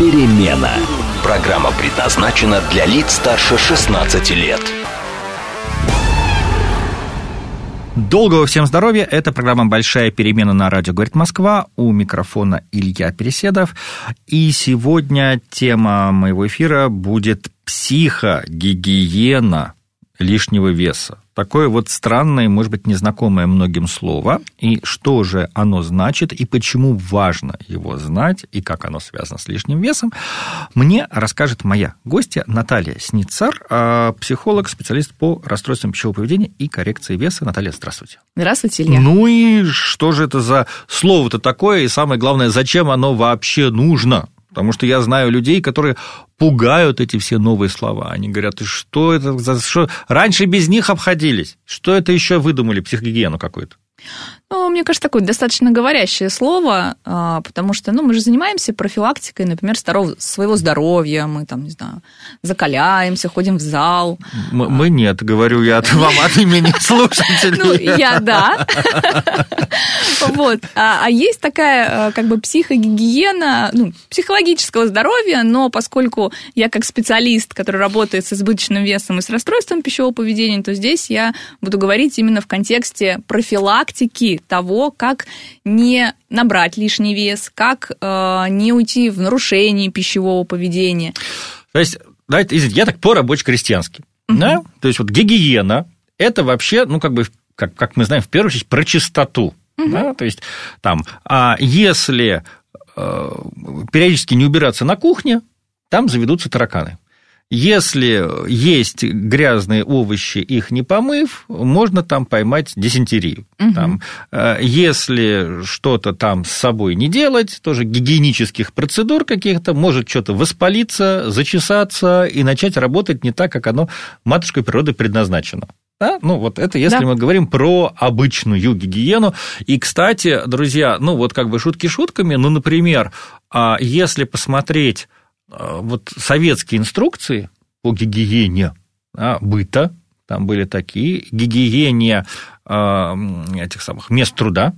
перемена». Программа предназначена для лиц старше 16 лет. Долгого всем здоровья. Это программа «Большая перемена» на радио «Говорит Москва». У микрофона Илья Переседов. И сегодня тема моего эфира будет психогигиена лишнего веса. Такое вот странное, может быть, незнакомое многим слово. И что же оно значит, и почему важно его знать, и как оно связано с лишним весом, мне расскажет моя гостья Наталья Сницар, а, психолог, специалист по расстройствам пищевого поведения и коррекции веса. Наталья, здравствуйте. Здравствуйте, Илья. Ну и что же это за слово-то такое, и самое главное, зачем оно вообще нужно? Потому что я знаю людей, которые пугают эти все новые слова. Они говорят, что это за... Что... Раньше без них обходились. Что это еще выдумали, психогигиену какую-то? Ну, мне кажется, такое достаточно говорящее слово, а, потому что, ну, мы же занимаемся профилактикой, например, здоров... своего здоровья, мы там, не знаю, закаляемся, ходим в зал. Мы, мы нет, говорю я от вам от имени слушателей. Ну, я да. Вот. А, а есть такая, а, как бы, психогигиена, ну, психологического здоровья, но поскольку я как специалист, который работает с избыточным весом и с расстройством пищевого поведения, то здесь я буду говорить именно в контексте профилактики того, как не набрать лишний вес, как э, не уйти в нарушение пищевого поведения. То есть, давайте, извините, я так по-рабоче-крестьянски. Угу. Да? То есть, вот гигиена – это вообще, ну, как бы, как, как мы знаем, в первую очередь, про чистоту. Угу. Да? То есть, там, а если э, периодически не убираться на кухне, там заведутся тараканы. Если есть грязные овощи, их не помыв, можно там поймать дизентерию. Угу. Там, э, если что-то там с собой не делать, тоже гигиенических процедур каких-то, может что-то воспалиться, зачесаться и начать работать не так, как оно матушкой природы предназначено. Да? Ну, вот это если да. мы говорим про обычную гигиену. И, кстати, друзья, ну, вот как бы шутки шутками, ну, например, а если посмотреть вот советские инструкции по гигиене да, быта, там были такие, гигиене э, этих самых мест труда,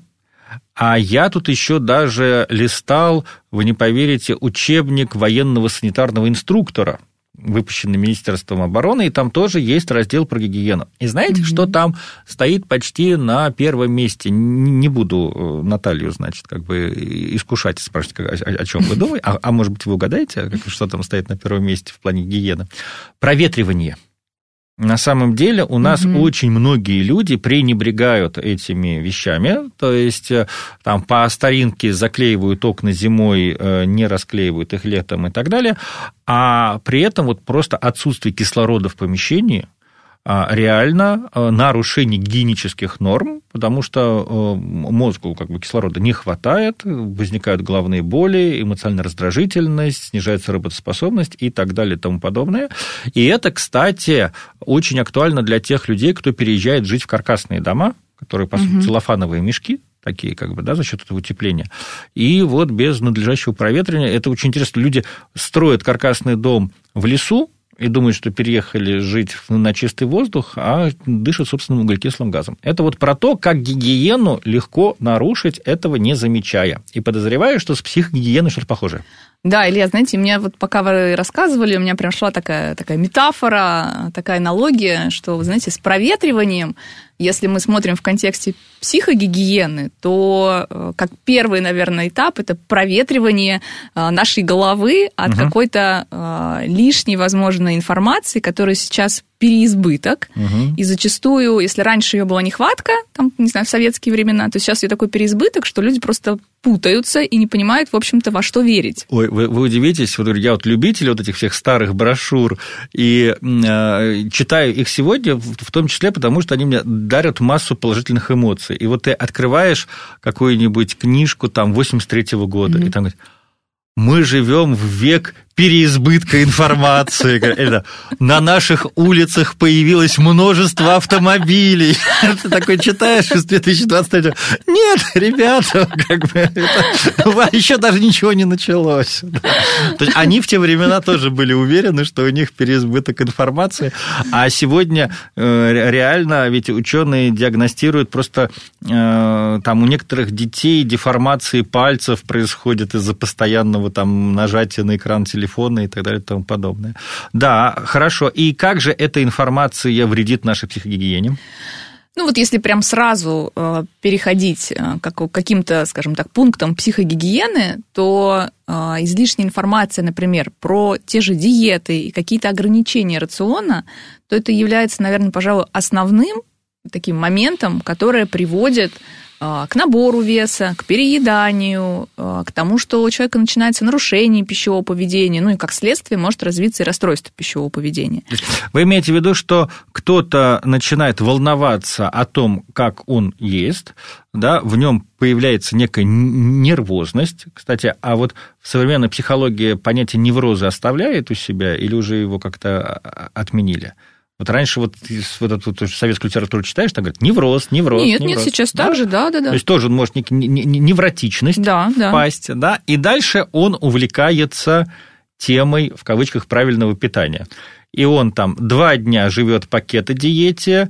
а я тут еще даже листал, вы не поверите, учебник военного санитарного инструктора – выпущенный Министерством обороны, и там тоже есть раздел про гигиену. И знаете, mm-hmm. что там стоит почти на первом месте? Не буду э, Наталью, значит, как бы искушать и спрашивать, о, о чем вы думаете, а, а может быть, вы угадаете, что там стоит на первом месте в плане гигиены? Проветривание. На самом деле у нас угу. очень многие люди пренебрегают этими вещами, то есть э, там по старинке заклеивают окна зимой, э, не расклеивают их летом и так далее, а при этом вот просто отсутствие кислорода в помещении – реально а, нарушение гигиенических норм, потому что а, мозгу как бы кислорода не хватает, возникают головные боли, эмоциональная раздражительность, снижается работоспособность и так далее и тому подобное. И это, кстати, очень актуально для тех людей, кто переезжает жить в каркасные дома, которые, по сути, угу. целлофановые мешки, такие как бы, да, за счет этого утепления. И вот без надлежащего проветривания, это очень интересно, люди строят каркасный дом в лесу, и думают, что переехали жить на чистый воздух, а дышат собственным углекислым газом. Это вот про то, как гигиену легко нарушить, этого не замечая. И подозреваю, что с психогигиеной что-то похожее. Да, Илья, знаете, мне вот пока вы рассказывали, у меня прям шла такая, такая метафора, такая аналогия, что, знаете, с проветриванием, если мы смотрим в контексте психогигиены, то э, как первый, наверное, этап это проветривание э, нашей головы от угу. какой-то э, лишней, возможно, информации, которая сейчас переизбыток. Угу. И зачастую, если раньше ее была нехватка, там, не знаю, в советские времена, то сейчас ее такой переизбыток, что люди просто путаются и не понимают, в общем-то, во что верить. Ой, вы, вы удивитесь, вот я вот любитель вот этих всех старых брошюр, и э, читаю их сегодня, в том числе потому, что они мне дарят массу положительных эмоций. И вот ты открываешь какую-нибудь книжку там 83-го года, mm-hmm. и там говорит, мы живем в век переизбытка информации. Это, на наших улицах появилось множество автомобилей. Ты такой читаешь из 2023 Нет, ребята, как бы это, еще даже ничего не началось. То есть они в те времена тоже были уверены, что у них переизбыток информации, а сегодня э, реально, ведь ученые диагностируют просто э, там у некоторых детей деформации пальцев происходят из-за постоянного там нажатия на экран телефона телефона и так далее и тому подобное. Да, хорошо. И как же эта информация вредит нашей психогигиене? Ну вот если прям сразу э, переходить э, к каким-то, скажем так, пунктам психогигиены, то э, излишняя информация, например, про те же диеты и какие-то ограничения рациона, то это является, наверное, пожалуй, основным таким моментом, которое приводит к набору веса, к перееданию, а, к тому, что у человека начинается нарушение пищевого поведения, ну и как следствие может развиться и расстройство пищевого поведения. Вы имеете в виду, что кто-то начинает волноваться о том, как он ест, да, в нем появляется некая нервозность. Кстати, а вот в современной психологии понятие невроза оставляет у себя или уже его как-то а, отменили? Вот раньше вот, вот эту вот, советскую литературу читаешь, там говорят, невроз, невроз, Нет, невроз. нет, сейчас да? так же, да, да, да. То есть тоже может невротичность да, да. впасть, да, и дальше он увлекается темой, в кавычках, правильного питания и он там два дня живет по кето-диете,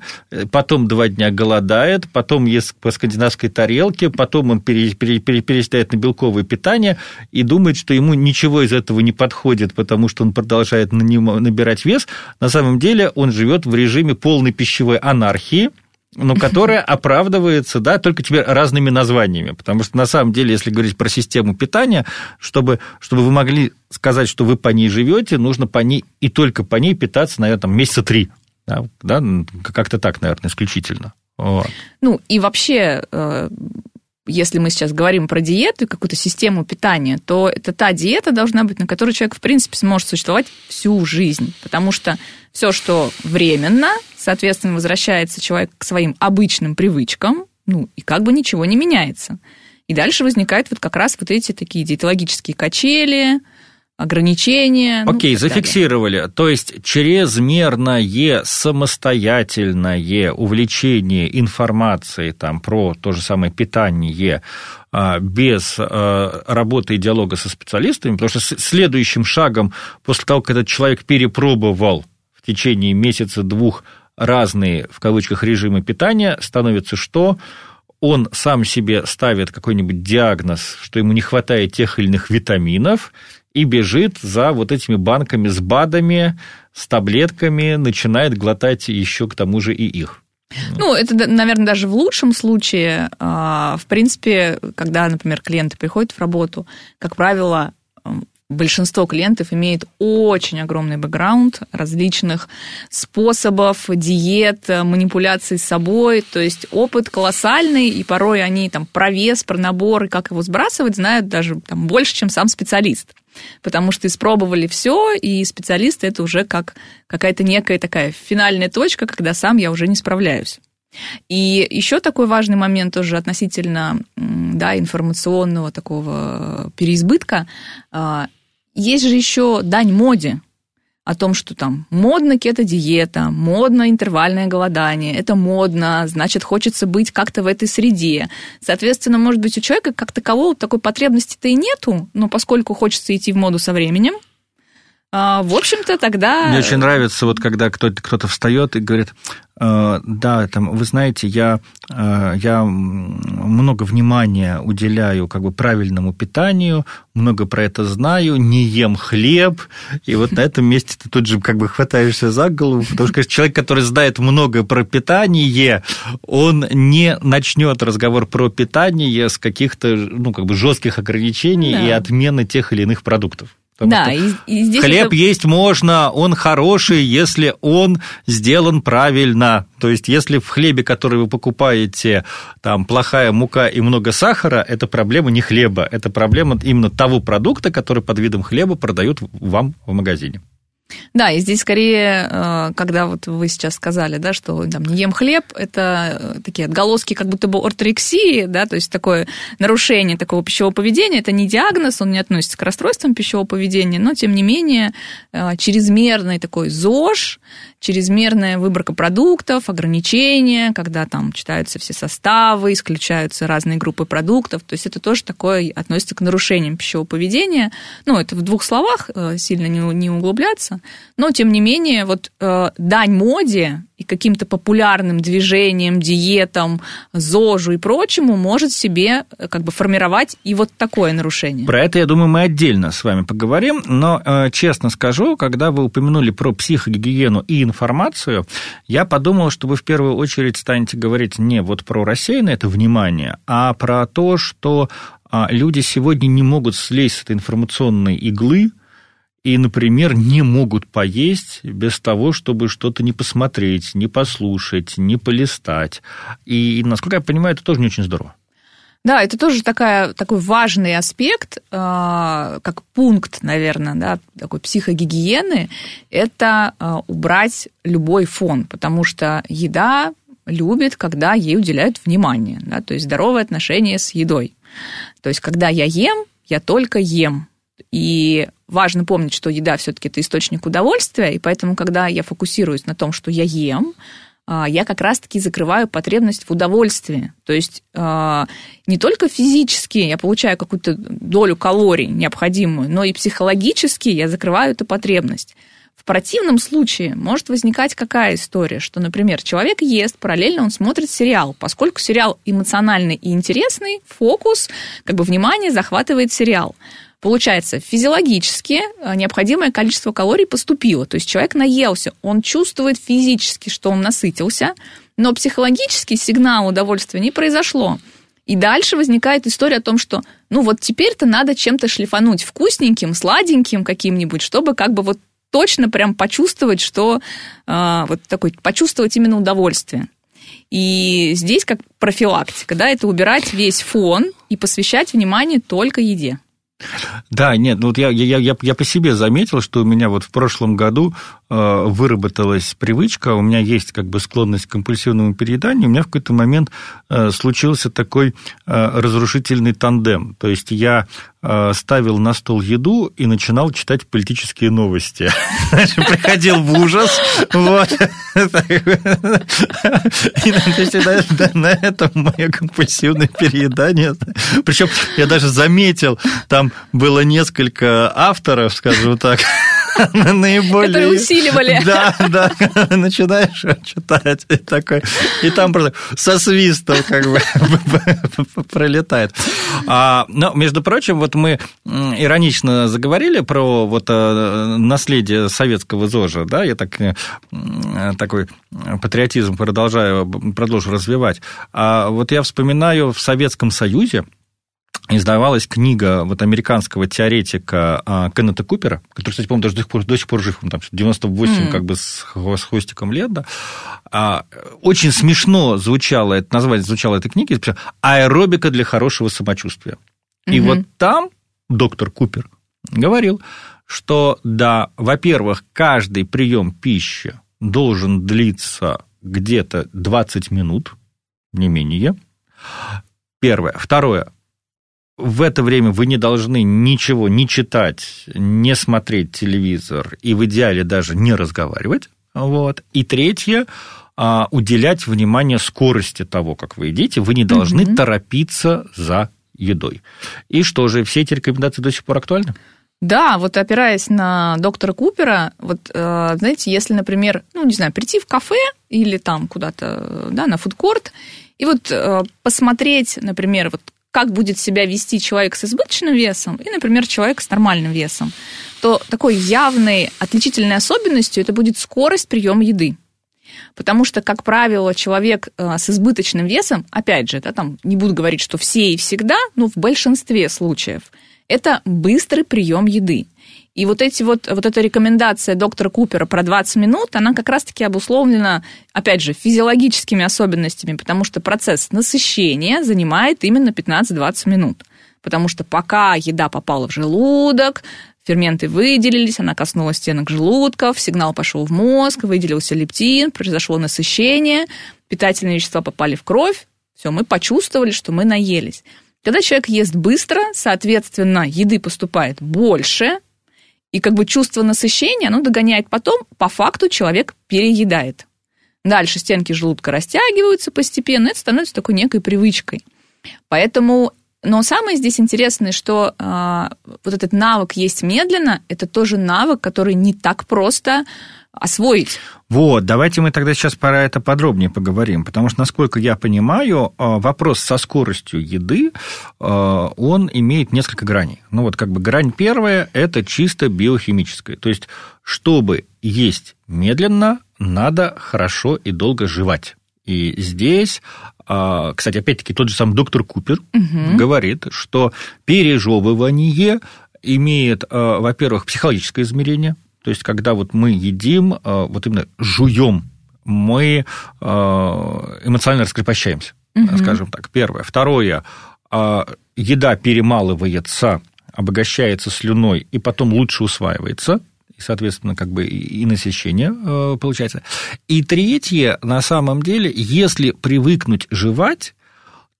потом два дня голодает, потом ест по скандинавской тарелке, потом он пере, пере, пере, перестает на белковое питание и думает, что ему ничего из этого не подходит, потому что он продолжает набирать вес. На самом деле он живет в режиме полной пищевой анархии, но которая оправдывается, да, только теперь разными названиями. Потому что на самом деле, если говорить про систему питания, чтобы, чтобы вы могли сказать, что вы по ней живете, нужно по ней и только по ней питаться, наверное, там, месяца три. Да, да, как-то так, наверное, исключительно. Вот. Ну, и вообще, э, если мы сейчас говорим про диету и какую-то систему питания, то это та диета должна быть, на которой человек, в принципе, сможет существовать всю жизнь. Потому что все, что временно, соответственно, возвращается человек к своим обычным привычкам, ну, и как бы ничего не меняется. И дальше возникают вот как раз вот эти такие диетологические качели, ограничения. Ну, Окей, ну, зафиксировали. Далее. То есть чрезмерное самостоятельное увлечение информацией там, про то же самое питание а, без а, работы и диалога со специалистами, потому что следующим шагом после того, как этот человек перепробовал в течение месяца-двух разные, в кавычках, режимы питания, становится что? Он сам себе ставит какой-нибудь диагноз, что ему не хватает тех или иных витаминов, и бежит за вот этими банками с БАДами, с таблетками, начинает глотать еще к тому же и их. Ну, это, наверное, даже в лучшем случае. А, в принципе, когда, например, клиенты приходят в работу, как правило, большинство клиентов имеет очень огромный бэкграунд различных способов, диет, манипуляций с собой. То есть опыт колоссальный, и порой они там про вес, про набор и как его сбрасывать знают даже там, больше, чем сам специалист потому что испробовали все, и специалисты это уже как какая-то некая такая финальная точка, когда сам я уже не справляюсь. И еще такой важный момент тоже относительно да, информационного такого переизбытка. Есть же еще дань моде о том, что там модно кето-диета, модно интервальное голодание, это модно, значит, хочется быть как-то в этой среде. Соответственно, может быть, у человека как такового такой потребности-то и нету, но поскольку хочется идти в моду со временем, в общем-то, тогда... Мне очень нравится, вот когда кто-то, кто-то встает и говорит, «Э, да, там, вы знаете, я, э, я много внимания уделяю как бы правильному питанию, много про это знаю, не ем хлеб, и вот на этом месте ты тут же как бы хватаешься за голову, потому что человек, который знает много про питание, он не начнет разговор про питание с каких-то ну, как бы жестких ограничений да. и отмены тех или иных продуктов. Да, и, и здесь хлеб это... есть можно, он хороший, если он сделан правильно. То есть, если в хлебе, который вы покупаете, там плохая мука и много сахара, это проблема не хлеба, это проблема именно того продукта, который под видом хлеба продают вам в магазине. Да, и здесь скорее, э, когда вот вы сейчас сказали, да, что там не ем хлеб, это э, такие отголоски как будто бы орторексии, да, то есть такое нарушение такого пищевого поведения, это не диагноз, он не относится к расстройствам пищевого поведения, но тем не менее э, чрезмерный такой ЗОЖ, чрезмерная выборка продуктов, ограничения, когда там читаются все составы, исключаются разные группы продуктов. То есть это тоже такое относится к нарушениям пищевого поведения. Ну, это в двух словах, э, сильно не, не углубляться. Но, тем не менее, вот э, дань моде и каким-то популярным движением, диетам, ЗОЖу и прочему может себе э, как бы формировать и вот такое нарушение. Про это, я думаю, мы отдельно с вами поговорим, но э, честно скажу, когда вы упомянули про психогигиену и информацию, я подумал, что вы в первую очередь станете говорить не вот про рассеянное это внимание, а про то, что а, люди сегодня не могут слезть с этой информационной иглы, и, например, не могут поесть без того, чтобы что-то не посмотреть, не послушать, не полистать. И, насколько я понимаю, это тоже не очень здорово. Да, это тоже такая, такой важный аспект, а, как пункт, наверное, да, такой психогигиены, это а, убрать любой фон, потому что еда любит, когда ей уделяют внимание, да, то есть здоровое отношение с едой. То есть, когда я ем, я только ем, и важно помнить, что еда все-таки это источник удовольствия, и поэтому, когда я фокусируюсь на том, что я ем, а, я как раз-таки закрываю потребность в удовольствии. То есть а, не только физически я получаю какую-то долю калорий необходимую, но и психологически я закрываю эту потребность. В противном случае может возникать какая история, что, например, человек ест, параллельно он смотрит сериал. Поскольку сериал эмоциональный и интересный, фокус, как бы внимание захватывает сериал. Получается, физиологически э, необходимое количество калорий поступило. То есть человек наелся, он чувствует физически, что он насытился, но психологически сигнал удовольствия не произошло. И дальше возникает история о том, что ну вот теперь-то надо чем-то шлифануть вкусненьким, сладеньким каким-нибудь, чтобы как бы вот точно прям почувствовать, что э, вот такой, почувствовать именно удовольствие. И здесь как профилактика, да, это убирать весь фон и посвящать внимание только еде. Да, нет, ну вот я, я, я, я по себе заметил, что у меня вот в прошлом году э, выработалась привычка, у меня есть как бы склонность к компульсивному перееданию, у меня в какой-то момент э, случился такой э, разрушительный тандем. То есть я э, ставил на стол еду и начинал читать политические новости. Приходил в ужас. Вот. На этом мое компульсивное переедание. Причем я даже заметил, там было несколько авторов, скажем так, наиболее... Которые усиливали. Да, да, начинаешь читать, и такой, и там просто со свистом как бы пролетает. А, но, между прочим, вот мы иронично заговорили про вот э, наследие советского ЗОЖа, да, я так, э, такой патриотизм продолжаю, продолжу развивать. А вот я вспоминаю в Советском Союзе, издавалась книга вот американского теоретика а, Кеннета Купера, который, кстати, по-моему, даже до сих пор, до сих пор жив, он там 98 mm. как бы с, с хвостиком лет, да. А, очень смешно звучало, это название звучало этой книги, «Аэробика для хорошего самочувствия». Mm-hmm. И вот там доктор Купер говорил, что, да, во-первых, каждый прием пищи должен длиться где-то 20 минут, не менее. Первое. Второе в это время вы не должны ничего не читать, не смотреть телевизор и в идеале даже не разговаривать. Вот. И третье, а, уделять внимание скорости того, как вы едите. Вы не должны угу. торопиться за едой. И что же, все эти рекомендации до сих пор актуальны? Да, вот опираясь на доктора Купера, вот, э, знаете, если, например, ну, не знаю, прийти в кафе или там куда-то, да, на фудкорт, и вот э, посмотреть, например, вот как будет себя вести человек с избыточным весом и, например, человек с нормальным весом, то такой явной отличительной особенностью это будет скорость приема еды. Потому что, как правило, человек э, с избыточным весом, опять же, да, там не буду говорить, что все и всегда, но в большинстве случаев, это быстрый прием еды. И вот, эти вот, вот эта рекомендация доктора Купера про 20 минут, она как раз-таки обусловлена, опять же, физиологическими особенностями, потому что процесс насыщения занимает именно 15-20 минут. Потому что пока еда попала в желудок, Ферменты выделились, она коснулась стенок желудков, сигнал пошел в мозг, выделился лептин, произошло насыщение, питательные вещества попали в кровь, все, мы почувствовали, что мы наелись. Когда человек ест быстро, соответственно, еды поступает больше, и как бы чувство насыщения, оно догоняет потом, по факту человек переедает. Дальше стенки желудка растягиваются постепенно, это становится такой некой привычкой. Поэтому но самое здесь интересное, что э, вот этот навык есть медленно, это тоже навык, который не так просто освоить. Вот, давайте мы тогда сейчас про это подробнее поговорим, потому что, насколько я понимаю, а, вопрос со скоростью еды, а, он имеет несколько граней. Ну вот как бы грань первая – это чисто биохимическая, то есть чтобы есть медленно, надо хорошо и долго жевать. И здесь, а, кстати, опять-таки тот же сам доктор Купер угу. говорит, что пережевывание имеет, во-первых, психологическое измерение, то есть когда вот мы едим, а, вот именно жуем, мы эмоционально раскрепощаемся, угу. скажем так, первое. Второе, еда перемалывается, обогащается слюной и потом лучше усваивается – соответственно, как бы и насыщение э, получается. И третье, на самом деле, если привыкнуть жевать,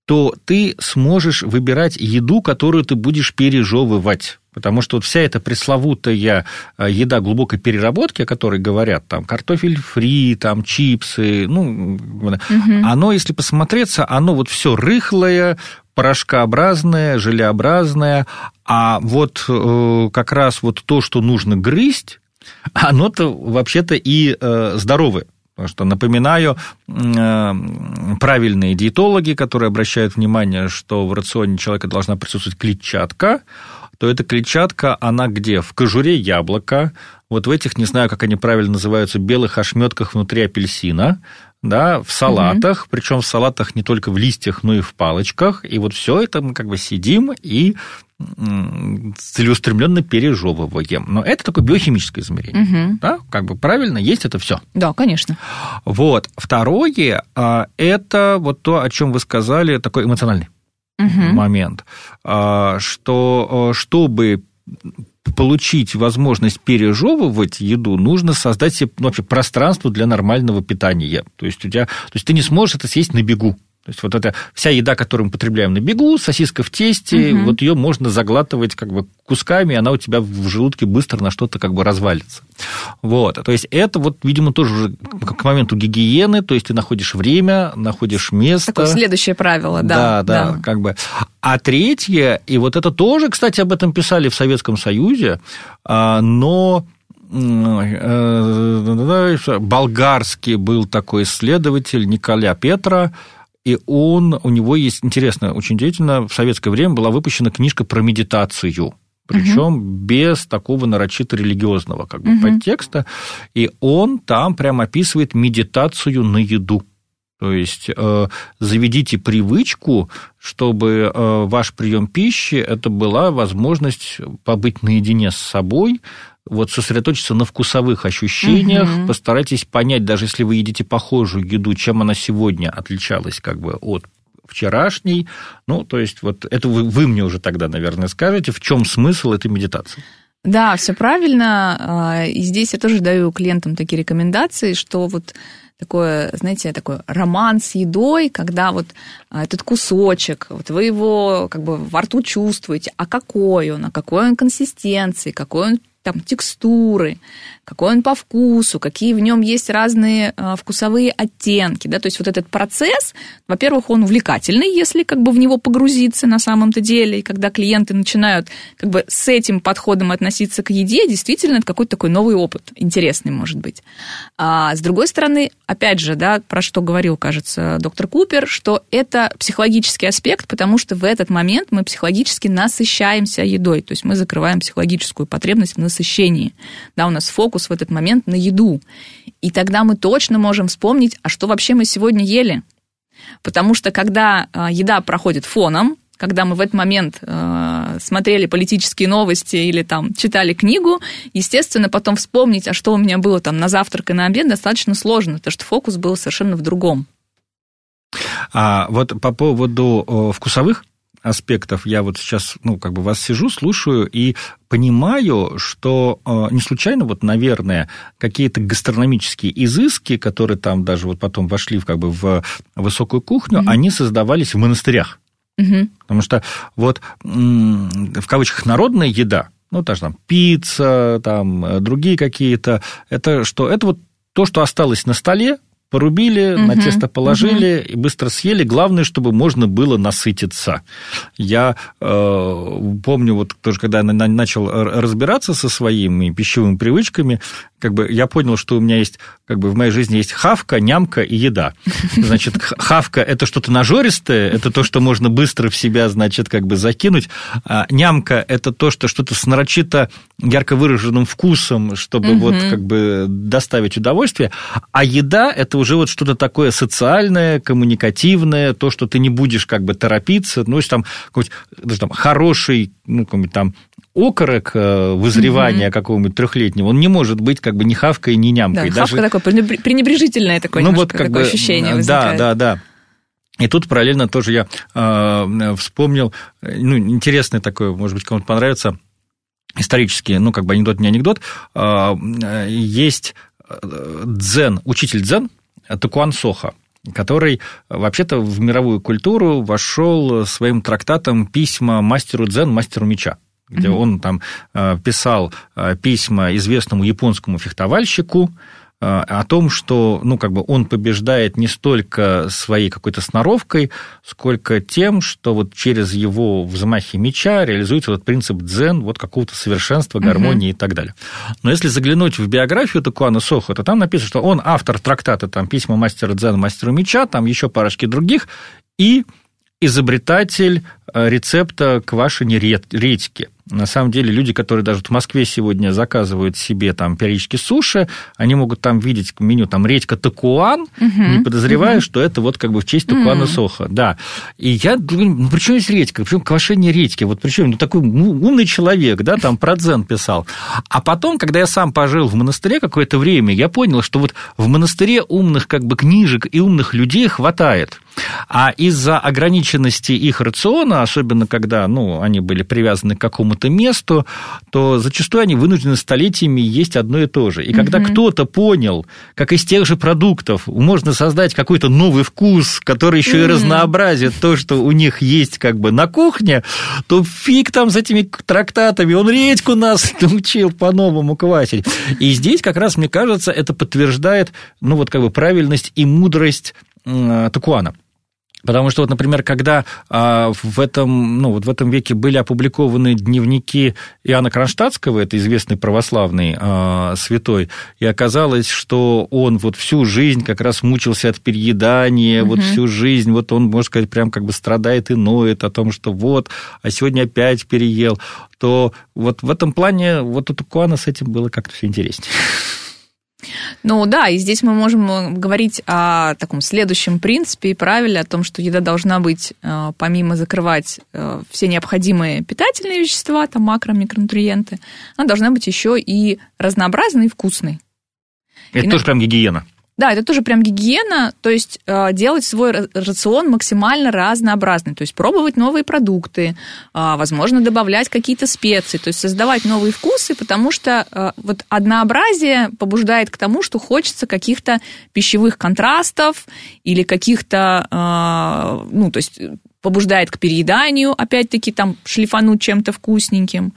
то ты сможешь выбирать еду, которую ты будешь пережевывать. Потому что вот вся эта пресловутая э, еда глубокой переработки, о которой говорят, там картофель фри, там чипсы, ну, угу. оно, если посмотреться, оно вот все рыхлое, порошкообразное, желеобразное, а вот э, как раз вот то, что нужно грызть, оно-то вообще-то и э, здоровое. Потому что, напоминаю, э, правильные диетологи, которые обращают внимание, что в рационе человека должна присутствовать клетчатка, то эта клетчатка, она где? В кожуре яблока, вот в этих, не знаю, как они правильно называются, белых ошметках внутри апельсина, да, в салатах, угу. причем в салатах не только в листьях, но и в палочках. И вот все это мы как бы сидим и целеустремленно пережевываем. Но это такое биохимическое измерение. Угу. Да? Как бы правильно, есть это все. Да, конечно. Вот. Второе а, это вот то, о чем вы сказали, такой эмоциональный угу. момент, а, что а, чтобы получить возможность пережевывать еду, нужно создать себе ну, вообще пространство для нормального питания. То есть, у тебя, то есть ты не сможешь это съесть на бегу. То есть вот эта вся еда, которую мы потребляем на бегу, сосиска в тесте, угу. вот ее можно заглатывать как бы кусками, и она у тебя в желудке быстро на что-то как бы развалится. Вот. То есть это вот, видимо, тоже к моменту гигиены, то есть ты находишь время, находишь место. Такое следующее правило, да. Да, да, да. как бы. А третье, и вот это тоже, кстати, об этом писали в Советском Союзе, а, но э, болгарский был такой исследователь Николя Петра, и он, у него есть интересно, очень деятельно, в советское время была выпущена книжка про медитацию причем угу. без такого нарочито религиозного как бы, угу. подтекста. И он там прям описывает медитацию на еду. То есть э, заведите привычку, чтобы э, ваш прием пищи это была возможность побыть наедине с собой, вот сосредоточиться на вкусовых ощущениях, угу. постарайтесь понять, даже если вы едите похожую еду, чем она сегодня отличалась как бы от вчерашней. Ну, то есть вот это вы, вы мне уже тогда, наверное, скажете, в чем смысл этой медитации? Да, все правильно. А, и здесь я тоже даю клиентам такие рекомендации, что вот такое, знаете, такой роман с едой, когда вот а, этот кусочек, вот вы его как бы во рту чувствуете, а какой он, а какой он консистенции, какой он там текстуры, какой он по вкусу, какие в нем есть разные э, вкусовые оттенки, да, то есть вот этот процесс, во-первых, он увлекательный, если как бы в него погрузиться на самом-то деле, и когда клиенты начинают как бы с этим подходом относиться к еде, действительно, это какой-то такой новый опыт, интересный, может быть. А с другой стороны, опять же, да, про что говорил, кажется, доктор Купер, что это психологический аспект, потому что в этот момент мы психологически насыщаемся едой, то есть мы закрываем психологическую потребность в насыщении. Да, у нас фокус в этот момент на еду. И тогда мы точно можем вспомнить, а что вообще мы сегодня ели. Потому что когда а, еда проходит фоном, когда мы в этот момент э, смотрели политические новости или там читали книгу, естественно, потом вспомнить, а что у меня было там на завтрак и на обед, достаточно сложно, потому что фокус был совершенно в другом. А вот по поводу вкусовых аспектов я вот сейчас, ну, как бы вас сижу, слушаю и понимаю, что э, не случайно, вот, наверное, какие-то гастрономические изыски, которые там даже вот потом вошли в, как бы в высокую кухню, mm-hmm. они создавались в монастырях. Mm-hmm. Потому что вот в кавычках народная еда, ну, даже там пицца, там э, другие какие-то, это что? Это вот то, что осталось на столе, порубили, угу, на тесто положили угу. и быстро съели. Главное, чтобы можно было насытиться. Я э, помню, вот тоже когда я начал разбираться со своими пищевыми привычками, как бы я понял, что у меня есть, как бы в моей жизни есть хавка, нямка и еда. Значит, хавка – это что-то нажористое, это то, что можно быстро в себя, значит, как бы закинуть. А нямка – это то, что что-то с нарочито ярко выраженным вкусом, чтобы угу. вот как бы доставить удовольствие. А еда – это уже вот что-то такое социальное, коммуникативное, то, что ты не будешь как бы торопиться. Ну, если там какой-то там, хороший, ну, какой-нибудь там окорок э, вызревания угу. какого-нибудь трехлетнего, он не может быть как бы ни хавкой, ни нямкой. Да, Даже... хавка такое пренебрежительное такое, ну, вот как такое бы, ощущение возникает. Да, да, да. И тут параллельно тоже я э, вспомнил, ну, интересный такой, может быть, кому-то понравится, исторический, ну, как бы анекдот, не анекдот, э, есть э, дзен, учитель дзен, Такуан Соха, который вообще-то в мировую культуру вошел своим трактатом письма мастеру дзен, мастеру меча где mm-hmm. он там э, писал э, письма известному японскому фехтовальщику, э, о том, что, ну, как бы он побеждает не столько своей какой-то сноровкой, сколько тем, что вот через его взмахи меча реализуется вот принцип дзен, вот какого-то совершенства, гармонии угу. и так далее. Но если заглянуть в биографию Такуана Сохо, то там написано, что он автор трактата там, «Письма мастера дзен, мастеру меча», там еще парочки других, и изобретатель рецепта квашения редьки. На самом деле люди, которые даже в Москве сегодня заказывают себе там периодически суши, они могут там видеть меню там редька такуан, угу, не подозревая, угу. что это вот как бы в честь такуана угу. соха. Да. И я думаю, ну при чем здесь редька? Причем квашение редьки? Вот причем ну, такой ну, умный человек, да, там про дзен писал. А потом, когда я сам пожил в монастыре какое-то время, я понял, что вот в монастыре умных как бы книжек и умных людей хватает. А из-за ограниченности их рациона, особенно когда ну, они были привязаны к какому-то месту, то зачастую они вынуждены столетиями есть одно и то же. И когда угу. кто-то понял, как из тех же продуктов можно создать какой-то новый вкус, который еще угу. и разнообразит то, что у них есть как бы на кухне, то фиг там с этими трактатами, он редьку нас научил по-новому квасить. И здесь как раз, мне кажется, это подтверждает ну, вот как бы правильность и мудрость Такуана. Потому что, вот, например, когда а, в, этом, ну, вот в этом веке были опубликованы дневники Иоанна Кронштадтского, это известный православный а, святой, и оказалось, что он вот всю жизнь как раз мучился от переедания, угу. вот всю жизнь, вот он, можно сказать, прям как бы страдает и ноет о том, что вот, а сегодня опять переел, то вот в этом плане вот у Тукуана с этим было как-то все интереснее. Ну да, и здесь мы можем э, говорить о таком следующем принципе и правиле, о том, что еда должна быть, э, помимо закрывать э, все необходимые питательные вещества, там макро, микронутриенты, она должна быть еще и разнообразной и вкусной. Это и тоже на... прям гигиена. Да, это тоже прям гигиена, то есть э, делать свой рацион максимально разнообразный, то есть пробовать новые продукты, э, возможно, добавлять какие-то специи, то есть создавать новые вкусы, потому что э, вот однообразие побуждает к тому, что хочется каких-то пищевых контрастов или каких-то, ну, то есть побуждает к перееданию, опять-таки, там, шлифануть чем-то вкусненьким.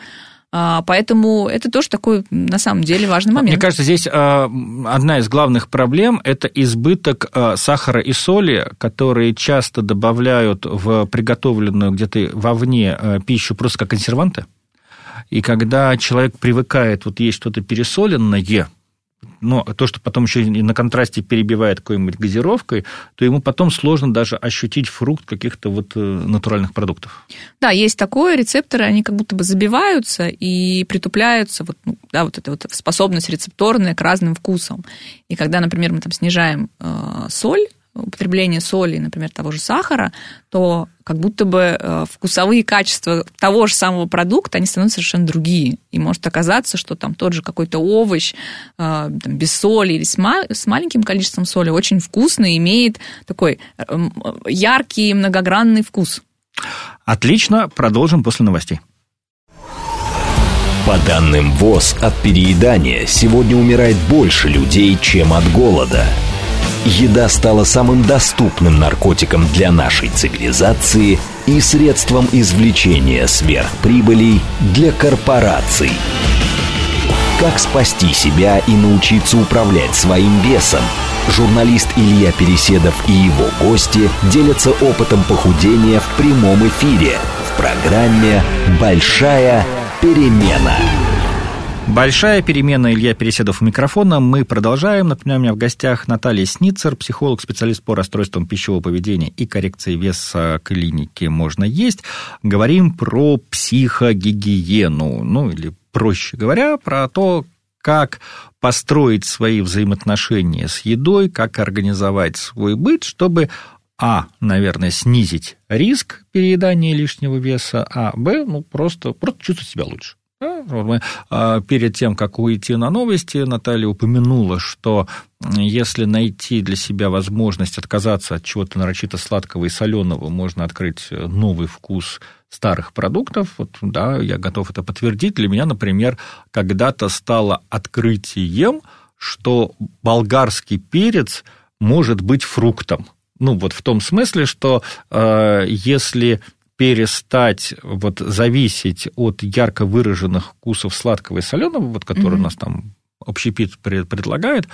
А, поэтому это тоже такой, на самом деле, важный момент. Мне кажется, здесь а, одна из главных проблем – это избыток а, сахара и соли, которые часто добавляют в приготовленную где-то вовне пищу просто как консерванты. И когда человек привыкает вот есть что-то пересоленное, но то, что потом еще на контрасте перебивает какой-нибудь газировкой, то ему потом сложно даже ощутить фрукт каких-то вот э, натуральных продуктов. Да, есть такое, рецепторы, они как будто бы забиваются и притупляются, вот, ну, да, вот эта вот способность рецепторная к разным вкусам. И когда, например, мы там снижаем э, соль, употребление соли, например, того же сахара, то как будто бы э, вкусовые качества того же самого продукта, они становятся совершенно другие. И может оказаться, что там тот же какой-то овощ э, там, без соли или с, ма- с маленьким количеством соли очень вкусный, имеет такой яркий многогранный вкус. Отлично, продолжим после новостей. По данным ВОЗ, от переедания сегодня умирает больше людей, чем от голода. Еда стала самым доступным наркотиком для нашей цивилизации и средством извлечения сверхприбылей для корпораций. Как спасти себя и научиться управлять своим весом? Журналист Илья Переседов и его гости делятся опытом похудения в прямом эфире в программе «Большая перемена». Большая перемена. Илья Переседов у микрофона. Мы продолжаем. Напоминаю, у меня в гостях Наталья Сницер, психолог, специалист по расстройствам пищевого поведения и коррекции веса клиники «Можно есть». Говорим про психогигиену, ну или проще говоря, про то, как построить свои взаимоотношения с едой, как организовать свой быт, чтобы а, наверное, снизить риск переедания лишнего веса, а, б, ну, просто, просто чувствовать себя лучше. Мы, а, перед тем, как уйти на новости, Наталья упомянула, что если найти для себя возможность отказаться от чего-то нарочито сладкого и соленого, можно открыть новый вкус старых продуктов. Вот, да, я готов это подтвердить. Для меня, например, когда-то стало открытием, что болгарский перец может быть фруктом. Ну, вот в том смысле, что э, если перестать вот зависеть от ярко выраженных вкусов сладкого и соленого, вот которые mm-hmm. у нас там общепит предлагает,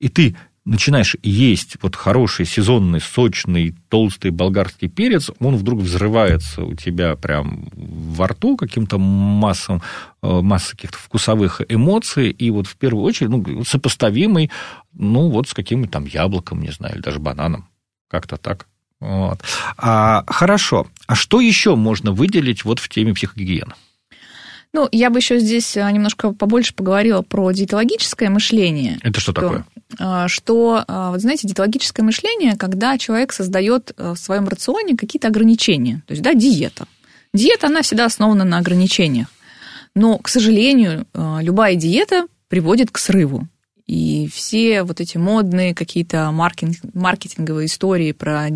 и ты начинаешь есть вот хороший сезонный сочный толстый болгарский перец, он вдруг взрывается у тебя прям во рту каким-то массом, э, массой каких-то вкусовых эмоций, и вот в первую очередь ну, сопоставимый ну, вот с каким-то там яблоком, не знаю, или даже бананом. Как-то так. Вот. А, хорошо. А что еще можно выделить вот в теме психогигиены? Ну, я бы еще здесь а, немножко побольше поговорила про диетологическое мышление. Это что, что такое? А, что, а, вот знаете, диетологическое мышление, когда человек создает в своем рационе какие-то ограничения. То есть, да, диета. Диета, она всегда основана на ограничениях. Но, к сожалению, любая диета приводит к срыву. И все вот эти модные какие-то маркетинг, маркетинговые истории про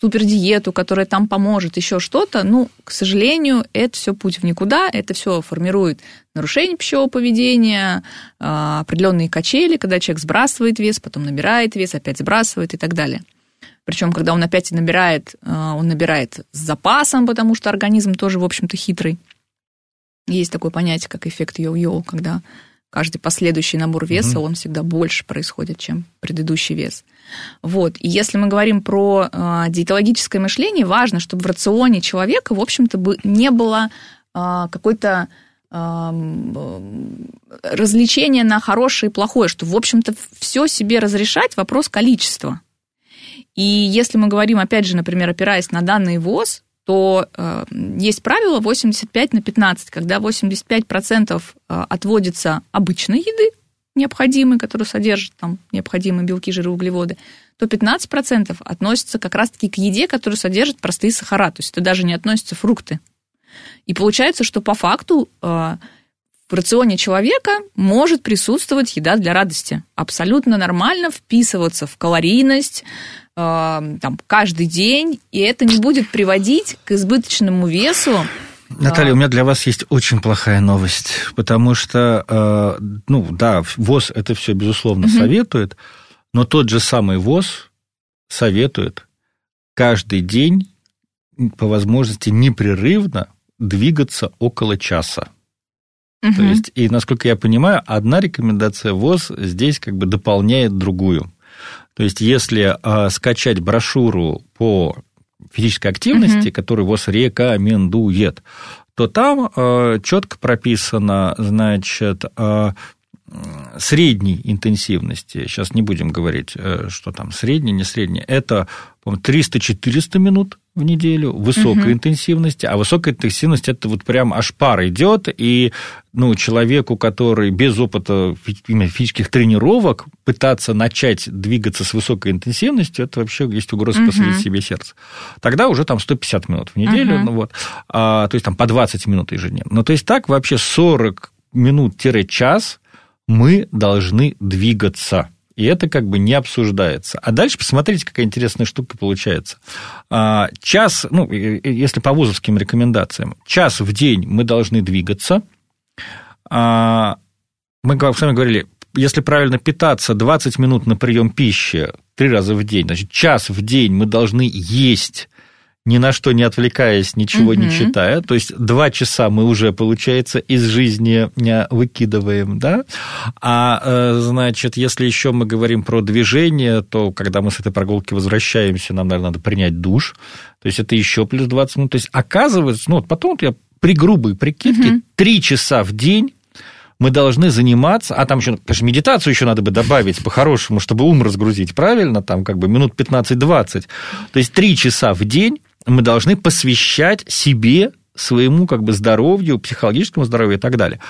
супердиету, которая там поможет, еще что-то, ну, к сожалению, это все путь в никуда, это все формирует нарушение пищевого поведения, а, определенные качели, когда человек сбрасывает вес, потом набирает вес, опять сбрасывает и так далее. Причем, когда он опять набирает, а, он набирает с запасом, потому что организм тоже, в общем-то, хитрый. Есть такое понятие, как эффект йо-йо, когда каждый последующий набор веса, угу. он всегда больше происходит, чем предыдущий вес. Вот. И если мы говорим про э, диетологическое мышление, важно, чтобы в рационе человека, в общем-то, бы не было э, какой-то развлечения на хорошее и плохое, что, в общем-то, все себе разрешать вопрос количества. И если мы говорим, опять же, например, опираясь на данные ВОЗ, то э, есть правило 85 на 15, когда 85% э, отводится обычной еды, необходимой, которая содержит там необходимые белки, жиры, углеводы, то 15% относится как раз-таки к еде, которая содержит простые сахара, то есть это даже не относятся фрукты. И получается, что по факту э, в рационе человека может присутствовать еда для радости. Абсолютно нормально вписываться в калорийность, там, каждый день, и это не будет приводить к избыточному весу. Наталья, у меня для вас есть очень плохая новость, потому что, э, ну да, ВОЗ это все, безусловно, угу. советует, но тот же самый ВОЗ советует каждый день по возможности непрерывно двигаться около часа. Угу. То есть, и насколько я понимаю, одна рекомендация ВОЗ здесь как бы дополняет другую. То есть, если э, скачать брошюру по физической активности, угу. которую ВОЗ рекомендует, то там э, четко прописано, значит, э, средней интенсивности, сейчас не будем говорить, э, что там средний, не средний, это 300-400 минут в неделю высокой угу. интенсивности, а высокая интенсивность это вот прям аж пар идет, и ну, человеку, который без опыта физических тренировок, пытаться начать двигаться с высокой интенсивностью, это вообще есть угроза угу. посадить себе сердце. Тогда уже там 150 минут в неделю, угу. ну вот, а, то есть там по 20 минут ежедневно. Ну, то есть так вообще 40 минут-час мы должны двигаться. И это как бы не обсуждается. А дальше посмотрите, какая интересная штука получается. А, час, ну, если по вузовским рекомендациям, час в день мы должны двигаться. А, мы с вами говорили, если правильно питаться, 20 минут на прием пищи три раза в день, значит, час в день мы должны есть ни на что не отвлекаясь, ничего угу. не читая. То есть два часа мы уже, получается, из жизни выкидываем, да. А, э, значит, если еще мы говорим про движение, то когда мы с этой прогулки возвращаемся, нам, наверное, надо принять душ. То есть это еще плюс 20 минут. То есть оказывается, ну, вот потом я при грубой прикидке, три угу. часа в день мы должны заниматься, а там еще, конечно, медитацию еще надо бы добавить по-хорошему, чтобы ум разгрузить, правильно, там как бы минут 15-20. То есть три часа в день мы должны посвящать себе, своему как бы здоровью, психологическому здоровью и так далее.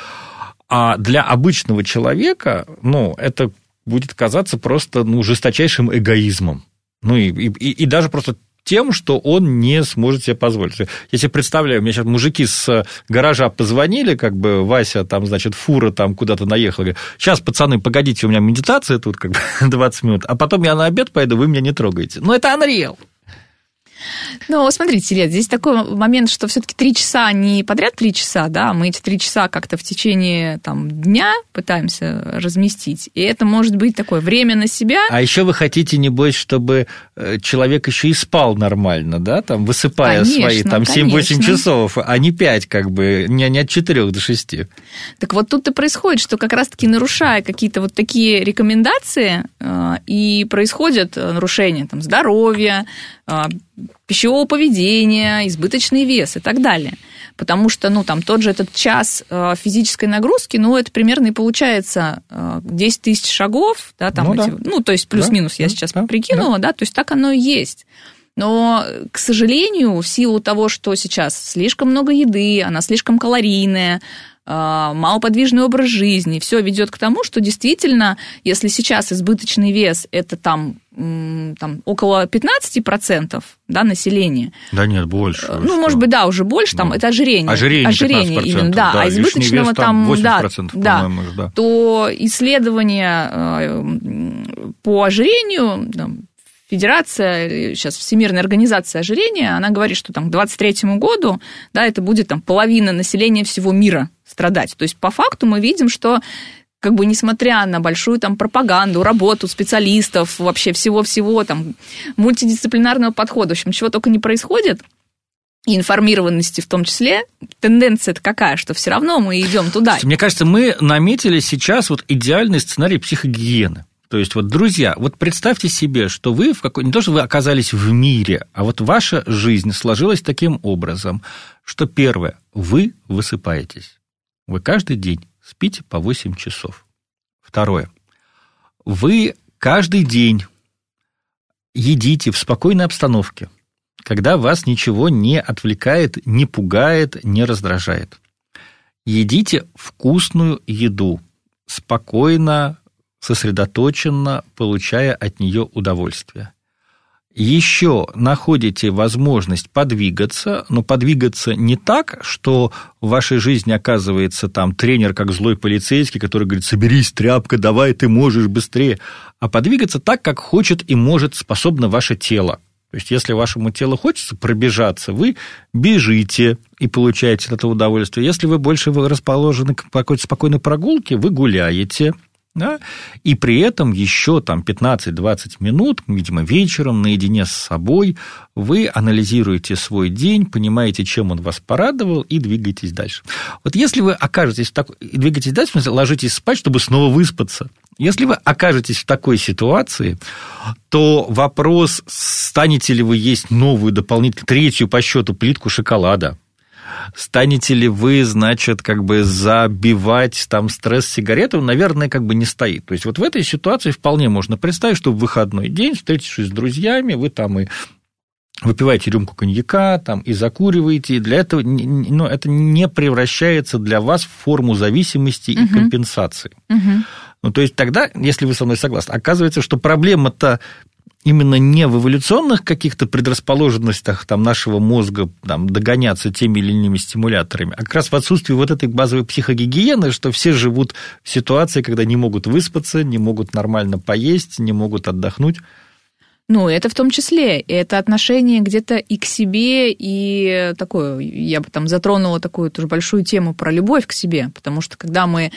А для обычного человека, ну, это будет казаться просто ну, жесточайшим эгоизмом. Ну и, и, и даже просто тем, что он не сможет себе позволить. Я себе представляю, мне сейчас мужики с гаража позвонили, как бы Вася там, значит, фура там куда-то наехала, говорит, сейчас, пацаны, погодите, у меня медитация тут как бы 20 минут, а потом я на обед пойду, вы меня не трогаете. Но это Unreal. Ну, смотрите, Лет, здесь такой момент, что все-таки три часа не подряд три часа, да, мы эти три часа как-то в течение там, дня пытаемся разместить. И это может быть такое время на себя. А еще вы хотите, небось, чтобы э, человек еще и спал нормально, да, там, высыпая конечно, свои там 7-8 часов, а не 5, как бы, не, не от 4 до 6. Так вот тут и происходит, что как раз-таки нарушая какие-то вот такие рекомендации, э, и происходят нарушения там, здоровья, э, пищевого поведения, избыточный вес и так далее. Потому что, ну, там, тот же этот час э, физической нагрузки, ну, это примерно и получается 10 э, тысяч шагов, да, там ну, эти, да. ну, то есть плюс-минус да, я сейчас да, прикинула, да. да, то есть так оно и есть. Но, к сожалению, в силу того, что сейчас слишком много еды, она слишком калорийная, малоподвижный образ жизни, все ведет к тому, что действительно, если сейчас избыточный вес это там, там около 15% да, населения. Да нет, больше. Ну, что? может быть, да, уже больше, там, ну, это ожирение. Ожирение, ожирение именно, да, да а избыточного вес, там, 80%, да, да, да, то исследования э, по ожирению, Федерация, сейчас Всемирная организация ожирения, она говорит, что там к 2023 году, да, это будет там половина населения всего мира страдать. То есть по факту мы видим, что как бы несмотря на большую там пропаганду, работу специалистов, вообще всего-всего там мультидисциплинарного подхода, в общем, чего только не происходит, и информированности в том числе, тенденция какая, что все равно мы идем туда. Мне кажется, мы наметили сейчас вот идеальный сценарий психогигиены. То есть, вот, друзья, вот представьте себе, что вы в какой... не то, что вы оказались в мире, а вот ваша жизнь сложилась таким образом, что первое, вы высыпаетесь. Вы каждый день спите по 8 часов. Второе, вы каждый день едите в спокойной обстановке, когда вас ничего не отвлекает, не пугает, не раздражает. Едите вкусную еду, спокойно, сосредоточенно получая от нее удовольствие. Еще находите возможность подвигаться, но подвигаться не так, что в вашей жизни оказывается там тренер как злой полицейский, который говорит, соберись, тряпка, давай, ты можешь быстрее, а подвигаться так, как хочет и может способно ваше тело. То есть, если вашему телу хочется пробежаться, вы бежите и получаете от этого удовольствие. Если вы больше расположены к какой-то спокойной прогулке, вы гуляете, да, и при этом еще там 15-20 минут, видимо, вечером наедине с собой вы анализируете свой день, понимаете, чем он вас порадовал, и двигаетесь дальше. Вот если вы окажетесь в такой... Двигаетесь дальше, в смысле, ложитесь спать, чтобы снова выспаться. Если вы окажетесь в такой ситуации, то вопрос, станете ли вы есть новую, дополнительную, третью по счету плитку шоколада, станете ли вы, значит, как бы забивать там стресс сигаретом, наверное, как бы не стоит. То есть вот в этой ситуации вполне можно представить, что в выходной день, встретившись с друзьями, вы там и выпиваете рюмку коньяка там, и закуриваете, и для этого ну, это не превращается для вас в форму зависимости угу. и компенсации. Угу. Ну, то есть тогда, если вы со мной согласны, оказывается, что проблема-то именно не в эволюционных каких-то предрасположенностях там, нашего мозга там, догоняться теми или иными стимуляторами, а как раз в отсутствии вот этой базовой психогигиены, что все живут в ситуации, когда не могут выспаться, не могут нормально поесть, не могут отдохнуть. Ну, это в том числе. Это отношение где-то и к себе, и такое, я бы там затронула такую тоже большую тему про любовь к себе, потому что когда мы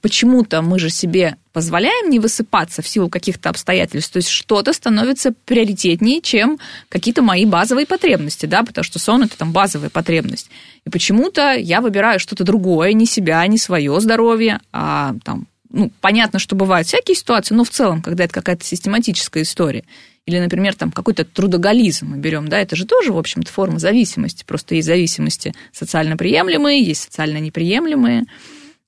почему-то мы же себе позволяем не высыпаться в силу каких-то обстоятельств, то есть что-то становится приоритетнее, чем какие-то мои базовые потребности, да, потому что сон это там базовая потребность. И почему-то я выбираю что-то другое, не себя, не свое здоровье, а там ну, понятно, что бывают всякие ситуации, но в целом, когда это какая-то систематическая история, или, например, там какой-то трудоголизм мы берем, да, это же тоже, в общем-то, форма зависимости. Просто есть зависимости социально приемлемые, есть социально неприемлемые.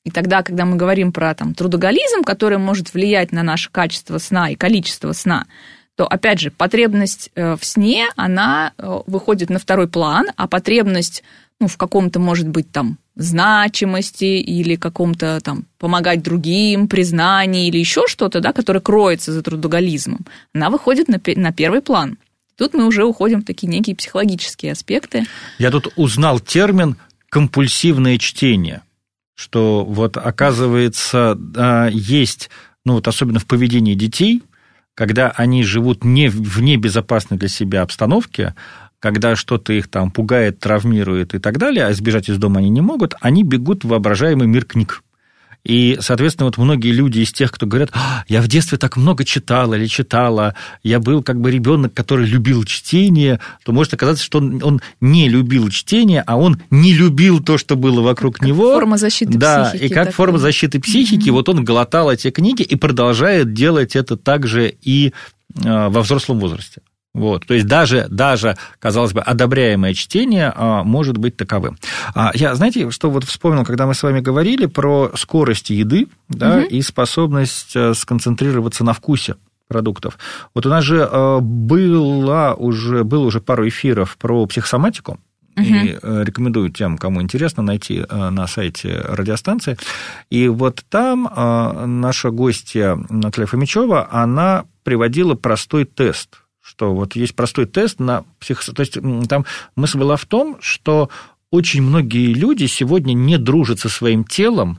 И тогда, когда мы говорим про там, трудоголизм, который может влиять на наше качество сна и количество сна, то, опять же, потребность э, в сне, она э, выходит на второй план, а потребность ну, в каком-то, может быть, там, значимости или каком-то там помогать другим, признании или еще что-то, да, которое кроется за трудоголизмом, она выходит на, на первый план. Тут мы уже уходим в такие некие психологические аспекты. Я тут узнал термин компульсивное чтение, что вот оказывается а, есть, ну вот особенно в поведении детей, когда они живут не в небезопасной для себя обстановке, когда что-то их там пугает, травмирует и так далее, а избежать из дома они не могут, они бегут в воображаемый мир книг. И, соответственно, вот многие люди из тех, кто говорят, «А, я в детстве так много читал или читала, я был как бы ребенок, который любил чтение, то может оказаться, что он, он не любил чтение, а он не любил то, что было вокруг как него. Форма защиты да, психики. и как такой. форма защиты психики, mm-hmm. вот он глотал эти книги и продолжает делать это также и а, во взрослом возрасте. Вот, то есть даже, даже, казалось бы, одобряемое чтение а, может быть таковым. А, я, знаете, что вот вспомнил, когда мы с вами говорили про скорость еды да, угу. и способность э, сконцентрироваться на вкусе продуктов. Вот у нас же э, было уже, было уже пару эфиров про психосоматику, и uh рекомендую тем, кому интересно, найти на сайте радиостанции. И вот там наша гостья Наталья Фомичева, она приводила простой тест что вот есть простой тест на психо... То есть там мысль была в том, что очень многие люди сегодня не дружат со своим телом,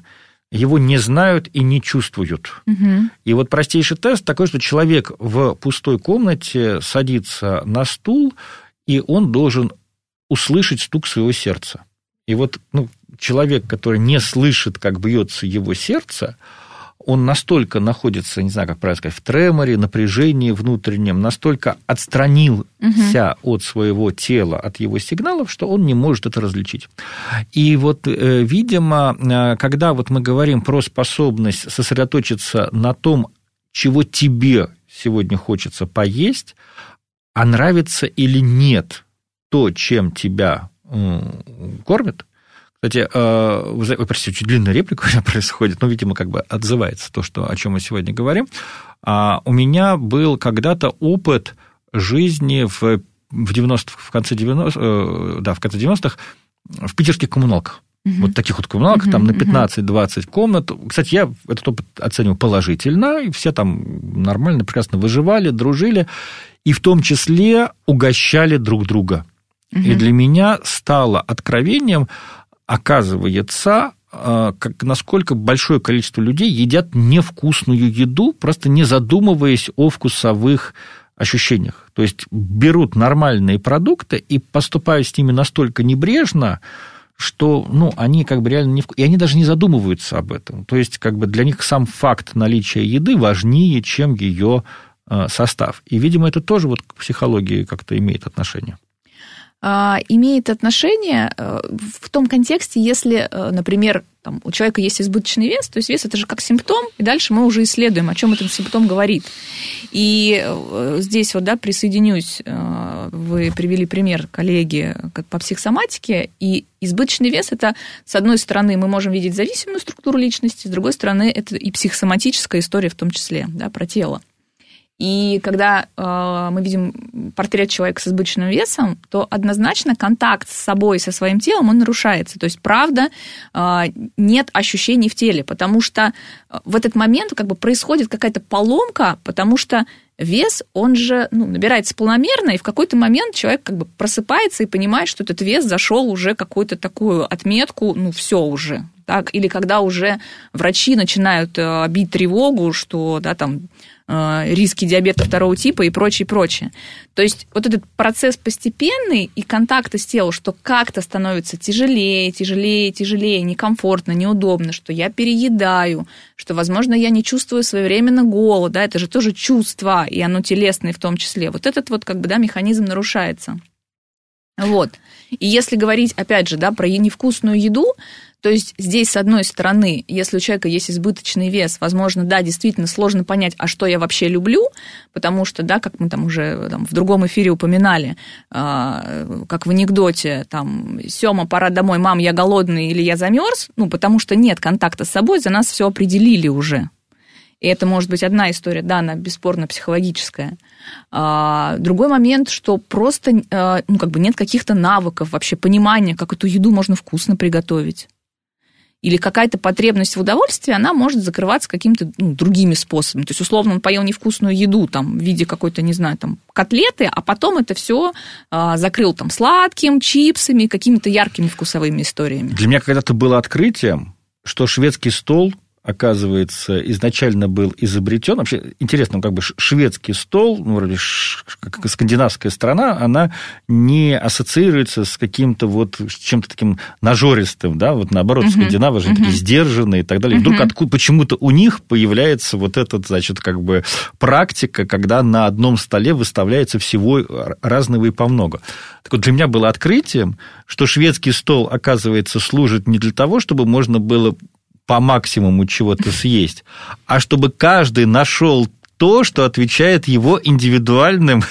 его не знают и не чувствуют. Угу. И вот простейший тест такой, что человек в пустой комнате садится на стул, и он должен услышать стук своего сердца. И вот ну, человек, который не слышит, как бьется его сердце, он настолько находится, не знаю, как правильно сказать, в треморе, напряжении внутреннем, настолько отстранился угу. от своего тела, от его сигналов, что он не может это различить. И вот, э, видимо, э, когда вот мы говорим про способность сосредоточиться на том, чего тебе сегодня хочется поесть, а нравится или нет то, чем тебя кормят, кстати, э, вы, простите, очень длинная реплика у меня происходит, но, видимо, как бы отзывается то, что, о чем мы сегодня говорим. А у меня был когда-то опыт жизни в, в 90 в конце 90 э, да, в конце 90-х в питерских коммуналках. Угу. Вот таких вот коммуналках, угу, там на 15-20 комнат. Кстати, я этот опыт оцениваю положительно, и все там нормально, прекрасно выживали, дружили, и в том числе угощали друг друга. Угу. И для меня стало откровением оказывается, а, как, насколько большое количество людей едят невкусную еду, просто не задумываясь о вкусовых ощущениях. То есть берут нормальные продукты и поступают с ними настолько небрежно, что ну, они как бы реально не... И они даже не задумываются об этом. То есть как бы для них сам факт наличия еды важнее, чем ее а, состав. И, видимо, это тоже вот к психологии как-то имеет отношение. А, имеет отношение э, в том контексте, если, э, например, там, у человека есть избыточный вес, то есть вес это же как симптом, и дальше мы уже исследуем, о чем этот симптом говорит. И э, здесь вот, да, присоединюсь, вы привели пример коллеги по психосоматике, и избыточный вес это, с одной стороны, мы можем видеть зависимую структуру личности, с другой стороны, это и психосоматическая история в том числе, да, про тело. И когда э, мы видим портрет человека с избыточным весом, то однозначно контакт с собой, со своим телом, он нарушается. То есть, правда, э, нет ощущений в теле, потому что э, в этот момент как бы происходит какая-то поломка, потому что вес, он же ну, набирается планомерно, и в какой-то момент человек как бы просыпается и понимает, что этот вес зашел уже какую-то такую отметку, ну, все уже. Так? Или когда уже врачи начинают э, бить тревогу, что да, там риски диабета второго типа и прочее, прочее. То есть вот этот процесс постепенный и контакта с телом, что как-то становится тяжелее, тяжелее, тяжелее, некомфортно, неудобно, что я переедаю, что, возможно, я не чувствую своевременно голод, да, это же тоже чувство, и оно телесное в том числе. Вот этот вот как бы, да, механизм нарушается. Вот. И если говорить, опять же, да, про невкусную еду, то есть здесь, с одной стороны, если у человека есть избыточный вес, возможно, да, действительно сложно понять, а что я вообще люблю, потому что, да, как мы там уже там, в другом эфире упоминали, э, как в анекдоте, там, Сема, пора домой, мам, я голодный или я замерз, ну, потому что нет контакта с собой, за нас все определили уже. И это может быть одна история, да, она бесспорно психологическая. А, другой момент, что просто а, ну, как бы нет каких-то навыков, вообще понимания, как эту еду можно вкусно приготовить или какая-то потребность в удовольствии, она может закрываться какими-то ну, другими способами. То есть, условно, он поел невкусную еду там, в виде какой-то, не знаю, там, котлеты, а потом это все а, закрыл там сладким, чипсами, какими-то яркими вкусовыми историями. Для меня когда-то было открытием, что шведский стол оказывается, изначально был изобретен. Вообще интересно, как бы шведский стол, ну, вроде скандинавская страна, она не ассоциируется с каким-то вот чем-то таким нажористым, да, вот наоборот, угу. скандинавы же угу. такие сдержанные и так далее. И вдруг откуда, почему-то у них появляется вот этот, значит, как бы практика, когда на одном столе выставляется всего разного и по много. Так вот, для меня было открытием, что шведский стол, оказывается, служит не для того, чтобы можно было по максимуму чего-то съесть, а чтобы каждый нашел то, что отвечает его индивидуальным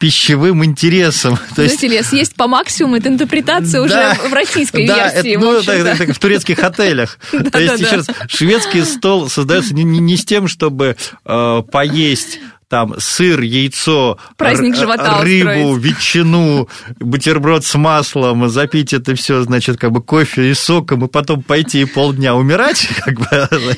пищевым интересам. То есть... Знаете, съесть по максимуму – это интерпретация уже в российской версии. ну, это, в турецких отелях. То есть, еще раз, шведский стол создается не с тем, чтобы э, поесть там сыр, яйцо, Праздник живота рыбу, устроить. ветчину, бутерброд с маслом, запить это все, значит, как бы кофе и соком, и потом пойти и полдня умирать, как бы...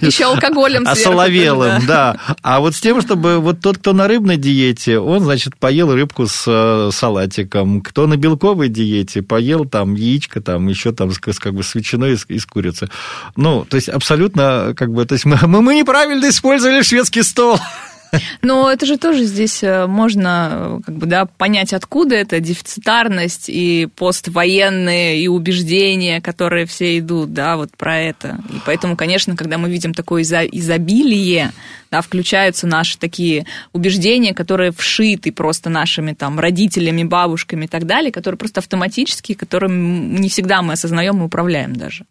Еще алкоголем Осоловелым, да. А вот с тем, чтобы вот тот, кто на рыбной диете, он, значит, поел рыбку с э, салатиком, кто на белковой диете, поел там яичко, там еще там с, как бы с ветчиной из, из курицы. Ну, то есть абсолютно, как бы, то есть мы, мы неправильно использовали шведский стол. Но это же тоже здесь э, можно э, как бы, да, понять, откуда это дефицитарность и поствоенные и убеждения, которые все идут, да, вот про это. И поэтому, конечно, когда мы видим такое изобилие, да, включаются наши такие убеждения, которые вшиты просто нашими там родителями, бабушками и так далее, которые просто автоматически, которым не всегда мы осознаем и управляем даже.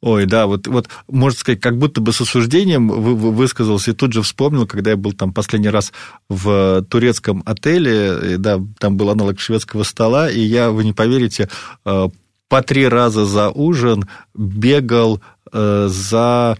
Ой, да, вот, вот, можно сказать, как будто бы с осуждением вы, вы высказался, и тут же вспомнил, когда я был там последний раз в турецком отеле, и, да, там был аналог шведского стола, и я, вы не поверите, э, по три раза за ужин бегал э, за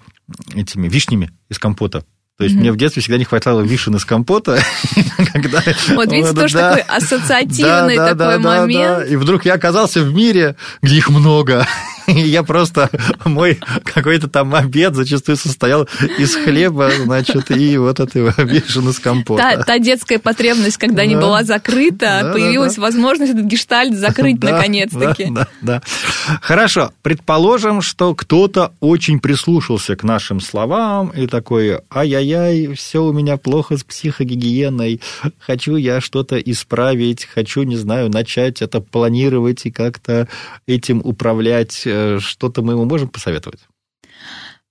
этими вишнями из компота. То есть mm-hmm. мне в детстве всегда не хватало вишен из компота. когда... Вот видите, тоже да, такой ассоциативный да, да, такой момент. И вдруг я оказался в мире, где их много. И я просто, мой какой-то там обед зачастую состоял из хлеба, значит, и вот этого вишен из компота. Та, та детская потребность, когда да. не была закрыта, да, появилась да, да. возможность этот гештальт закрыть да, наконец-таки. Да, да, да. Хорошо, предположим, что кто-то очень прислушался к нашим словам и такой, ай-яй-яй, все у меня плохо с психогигиеной, хочу я что-то исправить, хочу, не знаю, начать это планировать и как-то этим управлять Э, что-то мы ему можем посоветовать?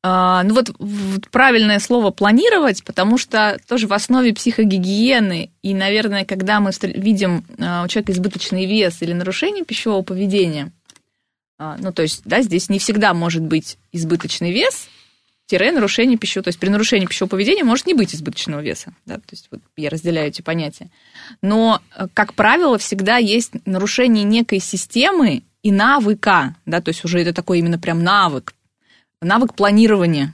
А, ну вот, вот правильное слово планировать, потому что тоже в основе психогигиены, и, наверное, когда мы видим а, у человека избыточный вес или нарушение пищевого поведения, а, ну то есть, да, здесь не всегда может быть избыточный вес, тире нарушение пищевого, то есть при нарушении пищевого поведения может не быть избыточного веса, да, то есть вот я разделяю эти понятия. Но, э, как правило, всегда есть нарушение некой системы и навыка, да, то есть уже это такой именно прям навык, навык планирования.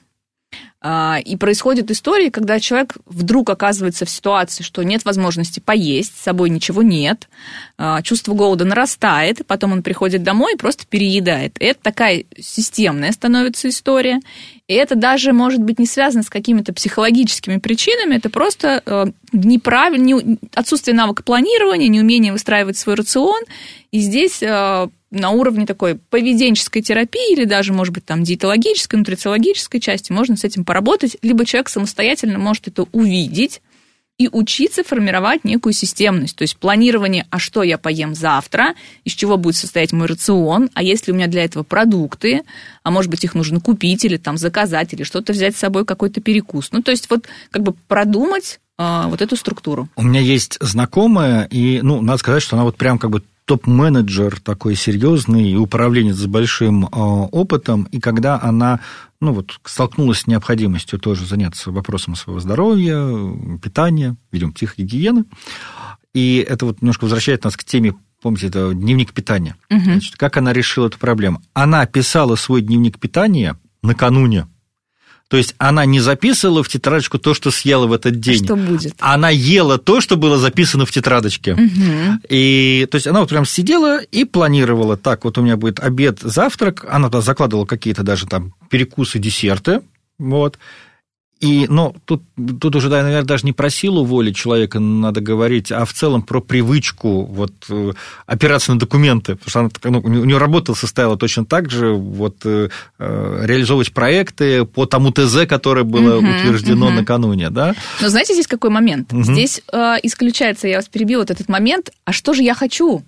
А, и происходит история, когда человек вдруг оказывается в ситуации, что нет возможности поесть, с собой ничего нет, а, чувство голода нарастает, потом он приходит домой и просто переедает. Это такая системная становится история. И это даже может быть не связано с какими-то психологическими причинами, это просто э, неправиль... не... отсутствие навыка планирования, неумение выстраивать свой рацион. И здесь э, на уровне такой поведенческой терапии или даже, может быть, там диетологической, нутрициологической части можно с этим поработать, либо человек самостоятельно может это увидеть, и учиться формировать некую системность, то есть планирование, а что я поем завтра, из чего будет состоять мой рацион, а есть ли у меня для этого продукты, а может быть их нужно купить или там заказать, или что-то взять с собой, какой-то перекус. Ну, то есть вот как бы продумать э, вот эту структуру. У меня есть знакомая, и, ну, надо сказать, что она вот прям как бы топ-менеджер такой серьезный и управленец с большим э, опытом, и когда она ну, вот, столкнулась с необходимостью тоже заняться вопросом своего здоровья, питания, видимо, психогигиены, и это вот немножко возвращает нас к теме помните, это дневник питания. Угу. Значит, как она решила эту проблему? Она писала свой дневник питания накануне то есть она не записывала в тетрадочку то, что съела в этот день. Что будет? Она ела то, что было записано в тетрадочке. Угу. И то есть она вот прям сидела и планировала, так, вот у меня будет обед, завтрак, она туда закладывала какие-то даже там перекусы, десерты, вот, и, ну, тут, тут уже, наверное, даже не про силу воли человека надо говорить, а в целом про привычку вот, э, опираться на документы. Потому что она, ну, у нее работа состояла точно так же, вот, э, э, реализовывать проекты по тому ТЗ, которое было угу, утверждено угу. накануне, да. Но знаете, здесь какой момент? Угу. Здесь э, исключается, я вас перебил, вот этот момент, а что же я хочу?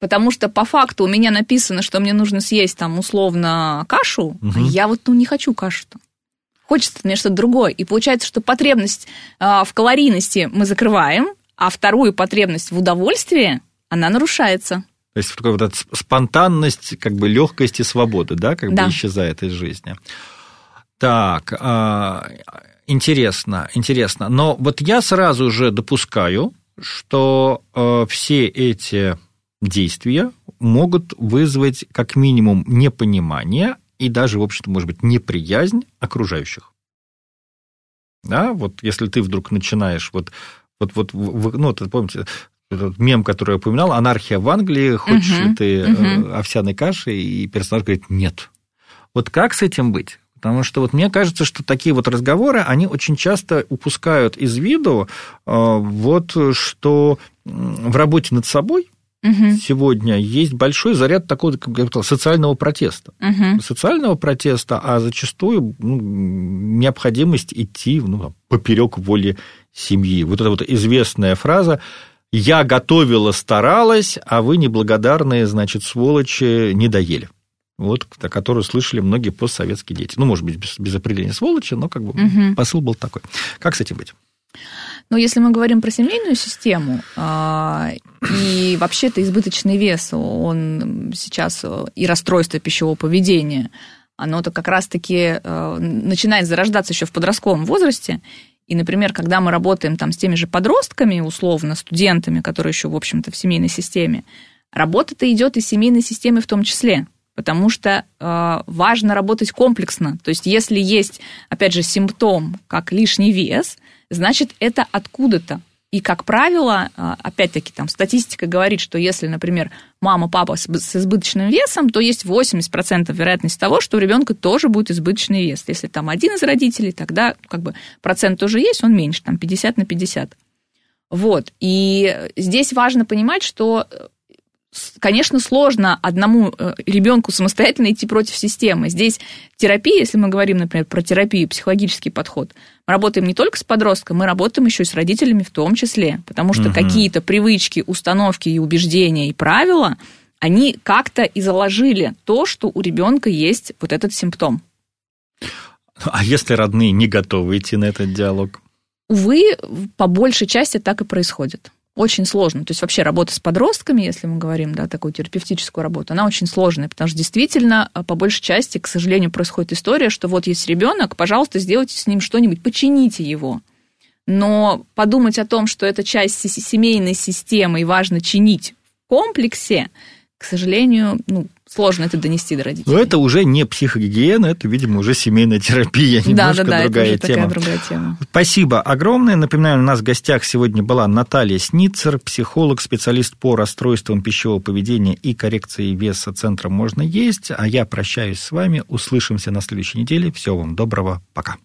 Потому что по факту у меня написано, что мне нужно съесть там условно кашу, угу. а я вот ну, не хочу кашу-то хочется мне что-то другое. И получается, что потребность а, в калорийности мы закрываем, а вторую потребность в удовольствии, она нарушается. То есть такая вот эта спонтанность, как бы легкость и свобода, да, как да. бы исчезает из жизни. Так, а, интересно, интересно. Но вот я сразу же допускаю, что а, все эти действия могут вызвать как минимум непонимание, и даже, в общем-то, может быть, неприязнь окружающих. Да, вот если ты вдруг начинаешь вот, вот, вот ну, вот, помните, этот мем, который я упоминал, анархия в Англии, хочешь uh-huh, ли ты uh-huh. овсяной каши, и персонаж говорит, нет. Вот как с этим быть? Потому что вот мне кажется, что такие вот разговоры, они очень часто упускают из виду э, вот что в работе над собой – угу. сегодня есть большой заряд такого как я сказал, социального протеста. Угу. Социального протеста, а зачастую ну, необходимость идти ну, поперек воли семьи. Вот эта вот известная фраза «я готовила, старалась, а вы неблагодарные, значит, сволочи, не доели» вот, которую слышали многие постсоветские дети. Ну, может быть, без, без определения сволочи, но как бы угу. посыл был такой. Как с этим быть? Но если мы говорим про семейную систему, а, и вообще-то избыточный вес, он сейчас э, и расстройство пищевого поведения, оно-то как раз-таки э, начинает зарождаться еще в подростковом возрасте. И, например, когда мы работаем там с теми же подростками, условно, студентами, которые еще, в общем-то, в семейной системе, работа-то идет из семейной системы в том числе потому что э, важно работать комплексно. То есть, если есть, опять же, симптом, как лишний вес, значит, это откуда-то. И, как правило, э, опять-таки, там статистика говорит, что если, например, мама, папа с избыточным весом, то есть 80% вероятность того, что у ребенка тоже будет избыточный вес. Если там один из родителей, тогда как бы процент тоже есть, он меньше, там 50 на 50. Вот. И здесь важно понимать, что э, конечно, сложно одному э, ребенку самостоятельно идти против системы. Здесь терапия, если мы говорим, например, про терапию, психологический подход, мы работаем не только с подростком, мы работаем еще и с родителями в том числе, потому что угу. какие-то привычки, установки и убеждения и правила, они как-то и заложили то, что у ребенка есть вот этот симптом. А если родные не готовы идти на этот диалог? Увы, по большей части так и происходит очень сложно. То есть вообще работа с подростками, если мы говорим, да, такую терапевтическую работу, она очень сложная, потому что действительно, э, по большей части, к сожалению, происходит история, что вот есть ребенок, пожалуйста, сделайте с ним что-нибудь, почините его. Но подумать о том, что это часть семейной системы и важно чинить в комплексе, к сожалению, ну, сложно это донести до родителей. Но это уже не психогигиена, это, видимо, уже семейная терапия, немножко да, да, да, другая это уже тема. Такая другая тема. Спасибо огромное. Напоминаю, у нас в гостях сегодня была Наталья Сницер, психолог, специалист по расстройствам пищевого поведения и коррекции веса Центра «Можно есть». А я прощаюсь с вами. Услышимся на следующей неделе. Всего вам доброго. Пока.